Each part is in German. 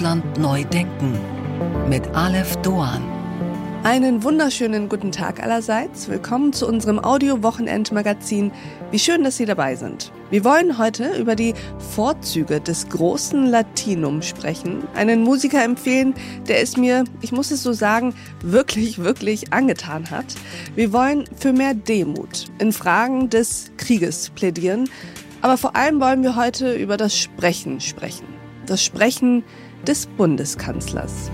Deutschland neu denken mit Aleph Doan. Einen wunderschönen guten Tag allerseits. Willkommen zu unserem Audio-Wochenend-Magazin. Wie schön, dass Sie dabei sind. Wir wollen heute über die Vorzüge des großen Latinum sprechen. Einen Musiker empfehlen, der es mir, ich muss es so sagen, wirklich, wirklich angetan hat. Wir wollen für mehr Demut in Fragen des Krieges plädieren. Aber vor allem wollen wir heute über das Sprechen sprechen. Das Sprechen des Bundeskanzlers.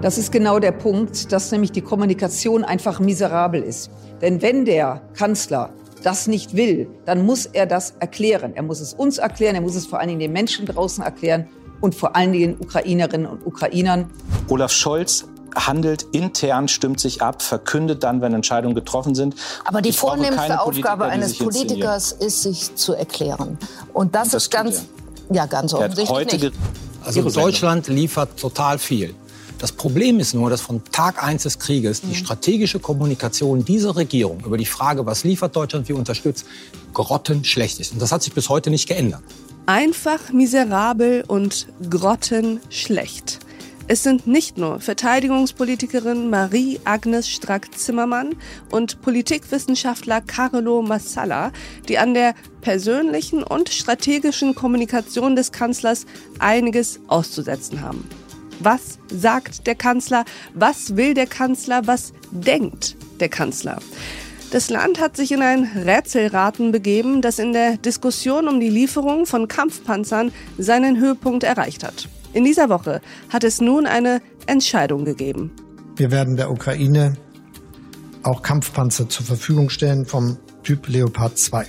Das ist genau der Punkt, dass nämlich die Kommunikation einfach miserabel ist. Denn wenn der Kanzler das nicht will, dann muss er das erklären. Er muss es uns erklären, er muss es vor allen Dingen den Menschen draußen erklären und vor allen Dingen Ukrainerinnen und Ukrainern. Olaf Scholz handelt intern, stimmt sich ab, verkündet dann, wenn Entscheidungen getroffen sind. Aber die vornehmste Aufgabe eines Politikers ist, sich zu erklären. Und das, das ist ganz, ja, ganz offensichtlich. Also Deutschland liefert total viel. Das Problem ist nur, dass von Tag eins des Krieges die mhm. strategische Kommunikation dieser Regierung über die Frage, was liefert Deutschland, wie unterstützt, grottenschlecht ist. Und das hat sich bis heute nicht geändert. Einfach miserabel und grottenschlecht. Es sind nicht nur Verteidigungspolitikerin Marie-Agnes Strack-Zimmermann und Politikwissenschaftler Carlo Massala, die an der persönlichen und strategischen Kommunikation des Kanzlers einiges auszusetzen haben. Was sagt der Kanzler? Was will der Kanzler? Was denkt der Kanzler? Das Land hat sich in ein Rätselraten begeben, das in der Diskussion um die Lieferung von Kampfpanzern seinen Höhepunkt erreicht hat. In dieser Woche hat es nun eine Entscheidung gegeben. Wir werden der Ukraine auch Kampfpanzer zur Verfügung stellen vom Typ Leopard 2.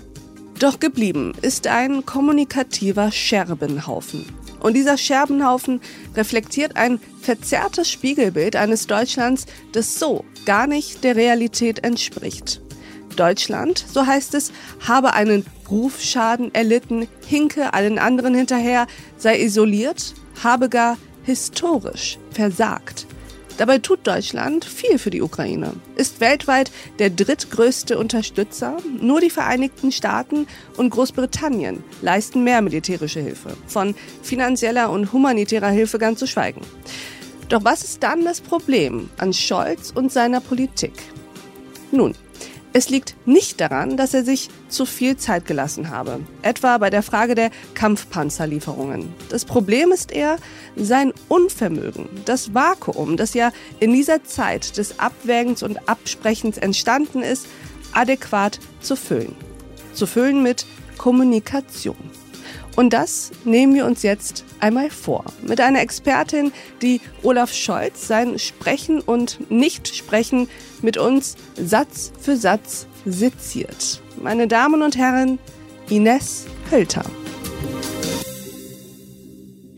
Doch geblieben ist ein kommunikativer Scherbenhaufen. Und dieser Scherbenhaufen reflektiert ein verzerrtes Spiegelbild eines Deutschlands, das so gar nicht der Realität entspricht. Deutschland, so heißt es, habe einen Rufschaden erlitten, hinke allen anderen hinterher, sei isoliert, habe gar historisch versagt. Dabei tut Deutschland viel für die Ukraine, ist weltweit der drittgrößte Unterstützer. Nur die Vereinigten Staaten und Großbritannien leisten mehr militärische Hilfe, von finanzieller und humanitärer Hilfe ganz zu schweigen. Doch was ist dann das Problem an Scholz und seiner Politik? Nun, es liegt nicht daran, dass er sich zu viel Zeit gelassen habe, etwa bei der Frage der Kampfpanzerlieferungen. Das Problem ist eher sein Unvermögen, das Vakuum, das ja in dieser Zeit des Abwägens und Absprechens entstanden ist, adäquat zu füllen. Zu füllen mit Kommunikation. Und das nehmen wir uns jetzt einmal vor. Mit einer Expertin, die Olaf Scholz sein Sprechen und Nichtsprechen mit uns Satz für Satz seziert. Meine Damen und Herren, Ines Hölter.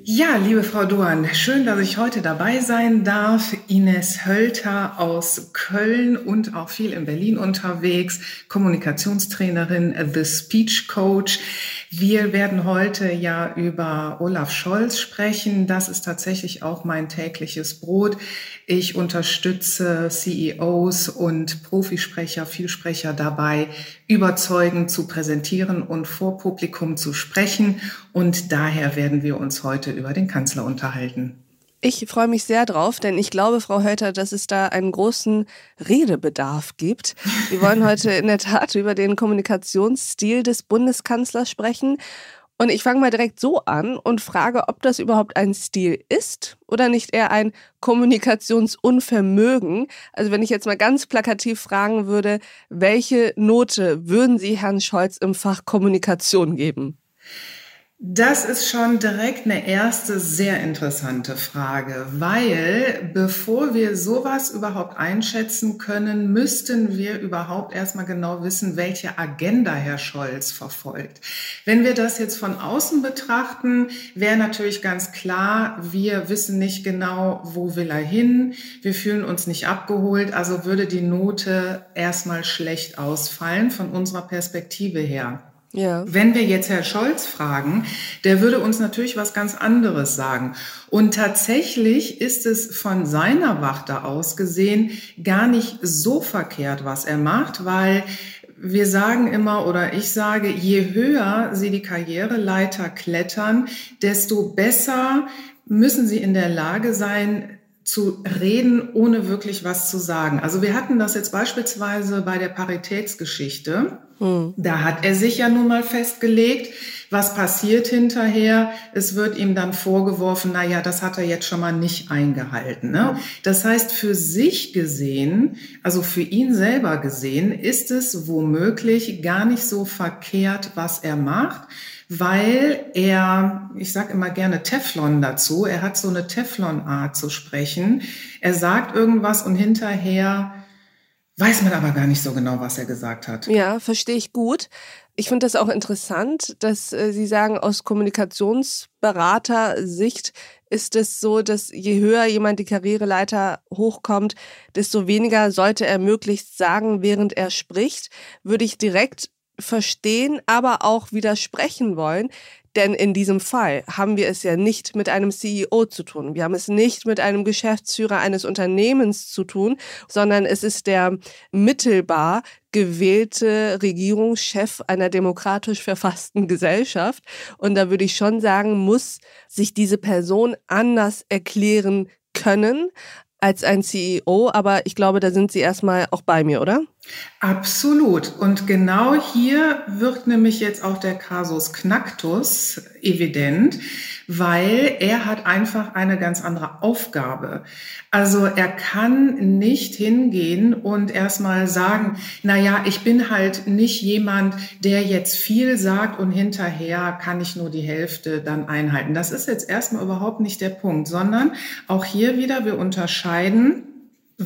Ja, liebe Frau Duan, schön, dass ich heute dabei sein darf. Ines Hölter aus Köln und auch viel in Berlin unterwegs, Kommunikationstrainerin, The Speech Coach. Wir werden heute ja über Olaf Scholz sprechen. Das ist tatsächlich auch mein tägliches Brot. Ich unterstütze CEOs und Profisprecher, Vielsprecher dabei, überzeugend zu präsentieren und vor Publikum zu sprechen. Und daher werden wir uns heute über den Kanzler unterhalten. Ich freue mich sehr drauf, denn ich glaube, Frau Hölter, dass es da einen großen Redebedarf gibt. Wir wollen heute in der Tat über den Kommunikationsstil des Bundeskanzlers sprechen. Und ich fange mal direkt so an und frage, ob das überhaupt ein Stil ist oder nicht eher ein Kommunikationsunvermögen. Also wenn ich jetzt mal ganz plakativ fragen würde, welche Note würden Sie Herrn Scholz im Fach Kommunikation geben? Das ist schon direkt eine erste sehr interessante Frage, weil bevor wir sowas überhaupt einschätzen können, müssten wir überhaupt erstmal genau wissen, welche Agenda Herr Scholz verfolgt. Wenn wir das jetzt von außen betrachten, wäre natürlich ganz klar, wir wissen nicht genau, wo will er hin, wir fühlen uns nicht abgeholt, also würde die Note erstmal schlecht ausfallen von unserer Perspektive her. Ja. Wenn wir jetzt Herr Scholz fragen, der würde uns natürlich was ganz anderes sagen. Und tatsächlich ist es von seiner Warte aus gesehen gar nicht so verkehrt, was er macht, weil wir sagen immer oder ich sage, je höher Sie die Karriereleiter klettern, desto besser müssen Sie in der Lage sein, zu reden, ohne wirklich was zu sagen. Also wir hatten das jetzt beispielsweise bei der Paritätsgeschichte. Hm. Da hat er sich ja nun mal festgelegt, was passiert hinterher. Es wird ihm dann vorgeworfen, na ja, das hat er jetzt schon mal nicht eingehalten. Ne? Das heißt, für sich gesehen, also für ihn selber gesehen, ist es womöglich gar nicht so verkehrt, was er macht weil er, ich sage immer gerne Teflon dazu, er hat so eine Teflon-Art zu sprechen. Er sagt irgendwas und hinterher weiß man aber gar nicht so genau, was er gesagt hat. Ja, verstehe ich gut. Ich finde das auch interessant, dass äh, Sie sagen, aus Kommunikationsberater-Sicht ist es so, dass je höher jemand die Karriereleiter hochkommt, desto weniger sollte er möglichst sagen, während er spricht. Würde ich direkt verstehen, aber auch widersprechen wollen. Denn in diesem Fall haben wir es ja nicht mit einem CEO zu tun. Wir haben es nicht mit einem Geschäftsführer eines Unternehmens zu tun, sondern es ist der mittelbar gewählte Regierungschef einer demokratisch verfassten Gesellschaft. Und da würde ich schon sagen, muss sich diese Person anders erklären können als ein CEO. Aber ich glaube, da sind Sie erstmal auch bei mir, oder? Absolut. Und genau hier wird nämlich jetzt auch der Kasus Knacktus evident, weil er hat einfach eine ganz andere Aufgabe. Also er kann nicht hingehen und erstmal sagen, na ja, ich bin halt nicht jemand, der jetzt viel sagt und hinterher kann ich nur die Hälfte dann einhalten. Das ist jetzt erstmal überhaupt nicht der Punkt, sondern auch hier wieder, wir unterscheiden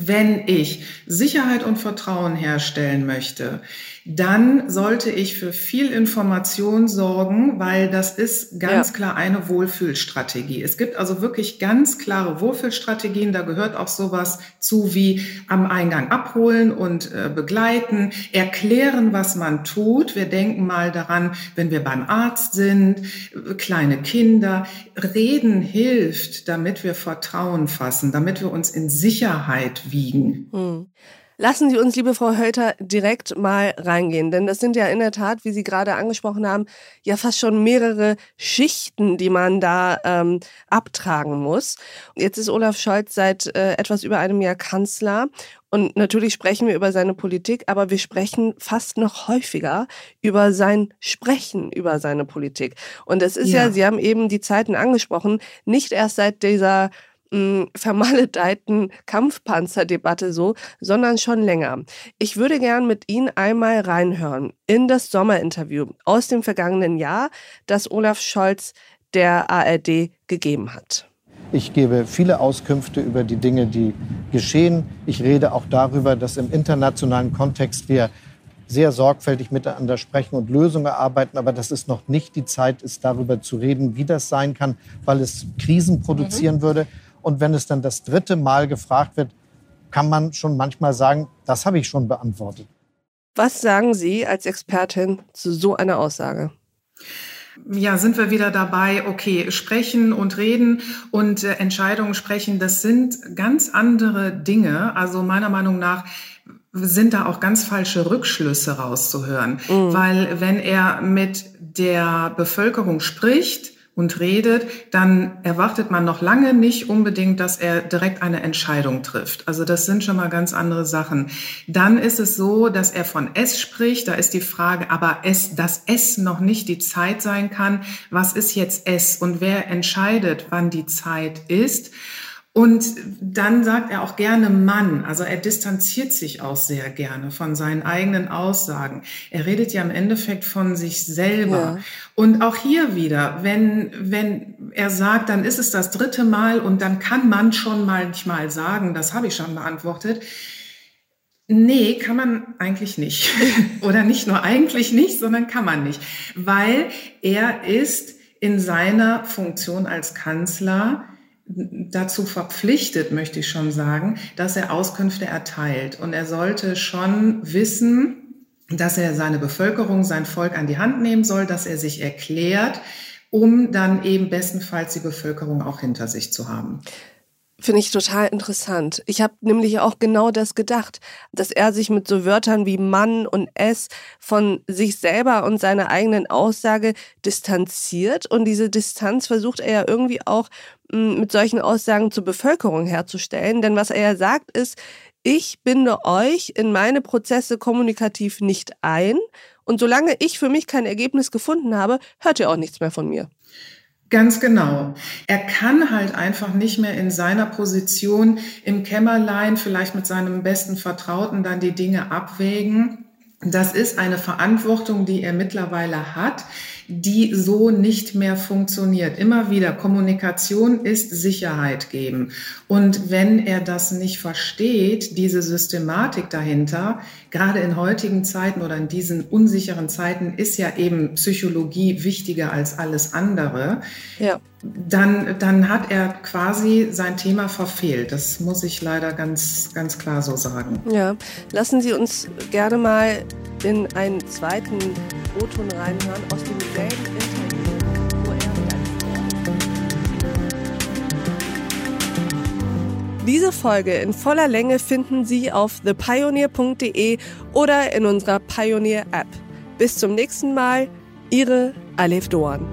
wenn ich Sicherheit und Vertrauen herstellen möchte, dann sollte ich für viel Information sorgen, weil das ist ganz ja. klar eine Wohlfühlstrategie. Es gibt also wirklich ganz klare Wohlfühlstrategien. Da gehört auch sowas zu wie am Eingang abholen und äh, begleiten, erklären, was man tut. Wir denken mal daran, wenn wir beim Arzt sind, kleine Kinder. Reden hilft, damit wir Vertrauen fassen, damit wir uns in Sicherheit wiegen. Hm. Lassen Sie uns, liebe Frau Hölter, direkt mal reingehen, denn das sind ja in der Tat, wie Sie gerade angesprochen haben, ja fast schon mehrere Schichten, die man da ähm, abtragen muss. Jetzt ist Olaf Scholz seit äh, etwas über einem Jahr Kanzler und natürlich sprechen wir über seine Politik, aber wir sprechen fast noch häufiger über sein Sprechen über seine Politik. Und es ist ja, ja Sie haben eben die Zeiten angesprochen, nicht erst seit dieser vermaledeiten Kampfpanzerdebatte so, sondern schon länger. Ich würde gern mit Ihnen einmal reinhören in das Sommerinterview aus dem vergangenen Jahr, das Olaf Scholz der ARD gegeben hat. Ich gebe viele Auskünfte über die Dinge, die geschehen. Ich rede auch darüber, dass im internationalen Kontext wir sehr sorgfältig miteinander sprechen und Lösungen erarbeiten. Aber das ist noch nicht die Zeit, ist darüber zu reden, wie das sein kann, weil es Krisen produzieren mhm. würde. Und wenn es dann das dritte Mal gefragt wird, kann man schon manchmal sagen, das habe ich schon beantwortet. Was sagen Sie als Expertin zu so einer Aussage? Ja, sind wir wieder dabei, okay, sprechen und reden und äh, Entscheidungen sprechen, das sind ganz andere Dinge. Also meiner Meinung nach sind da auch ganz falsche Rückschlüsse rauszuhören. Mhm. Weil wenn er mit der Bevölkerung spricht, und redet, dann erwartet man noch lange nicht unbedingt, dass er direkt eine Entscheidung trifft. Also das sind schon mal ganz andere Sachen. Dann ist es so, dass er von S spricht. Da ist die Frage, aber es, dass S noch nicht die Zeit sein kann. Was ist jetzt S und wer entscheidet, wann die Zeit ist? Und dann sagt er auch gerne Mann. Also er distanziert sich auch sehr gerne von seinen eigenen Aussagen. Er redet ja im Endeffekt von sich selber. Ja. Und auch hier wieder, wenn, wenn er sagt, dann ist es das dritte Mal und dann kann man schon manchmal sagen, das habe ich schon beantwortet. Nee, kann man eigentlich nicht. Oder nicht nur eigentlich nicht, sondern kann man nicht. Weil er ist in seiner Funktion als Kanzler dazu verpflichtet, möchte ich schon sagen, dass er Auskünfte erteilt. Und er sollte schon wissen, dass er seine Bevölkerung, sein Volk an die Hand nehmen soll, dass er sich erklärt, um dann eben bestenfalls die Bevölkerung auch hinter sich zu haben. Finde ich total interessant. Ich habe nämlich auch genau das gedacht, dass er sich mit so Wörtern wie Mann und es von sich selber und seiner eigenen Aussage distanziert. Und diese Distanz versucht er ja irgendwie auch hm, mit solchen Aussagen zur Bevölkerung herzustellen. Denn was er ja sagt ist, ich binde euch in meine Prozesse kommunikativ nicht ein. Und solange ich für mich kein Ergebnis gefunden habe, hört ihr auch nichts mehr von mir. Ganz genau. Er kann halt einfach nicht mehr in seiner Position im Kämmerlein vielleicht mit seinem besten Vertrauten dann die Dinge abwägen. Das ist eine Verantwortung, die er mittlerweile hat, die so nicht mehr funktioniert. Immer wieder, Kommunikation ist Sicherheit geben. Und wenn er das nicht versteht, diese Systematik dahinter, gerade in heutigen Zeiten oder in diesen unsicheren Zeiten ist ja eben Psychologie wichtiger als alles andere. Ja. Dann, dann hat er quasi sein Thema verfehlt. Das muss ich leider ganz, ganz klar so sagen. Ja, lassen Sie uns gerne mal in einen zweiten O-Ton reinhören aus demselben Interview, wo er Diese Folge in voller Länge finden Sie auf thepioneer.de oder in unserer Pioneer App. Bis zum nächsten Mal, Ihre Alef Doan.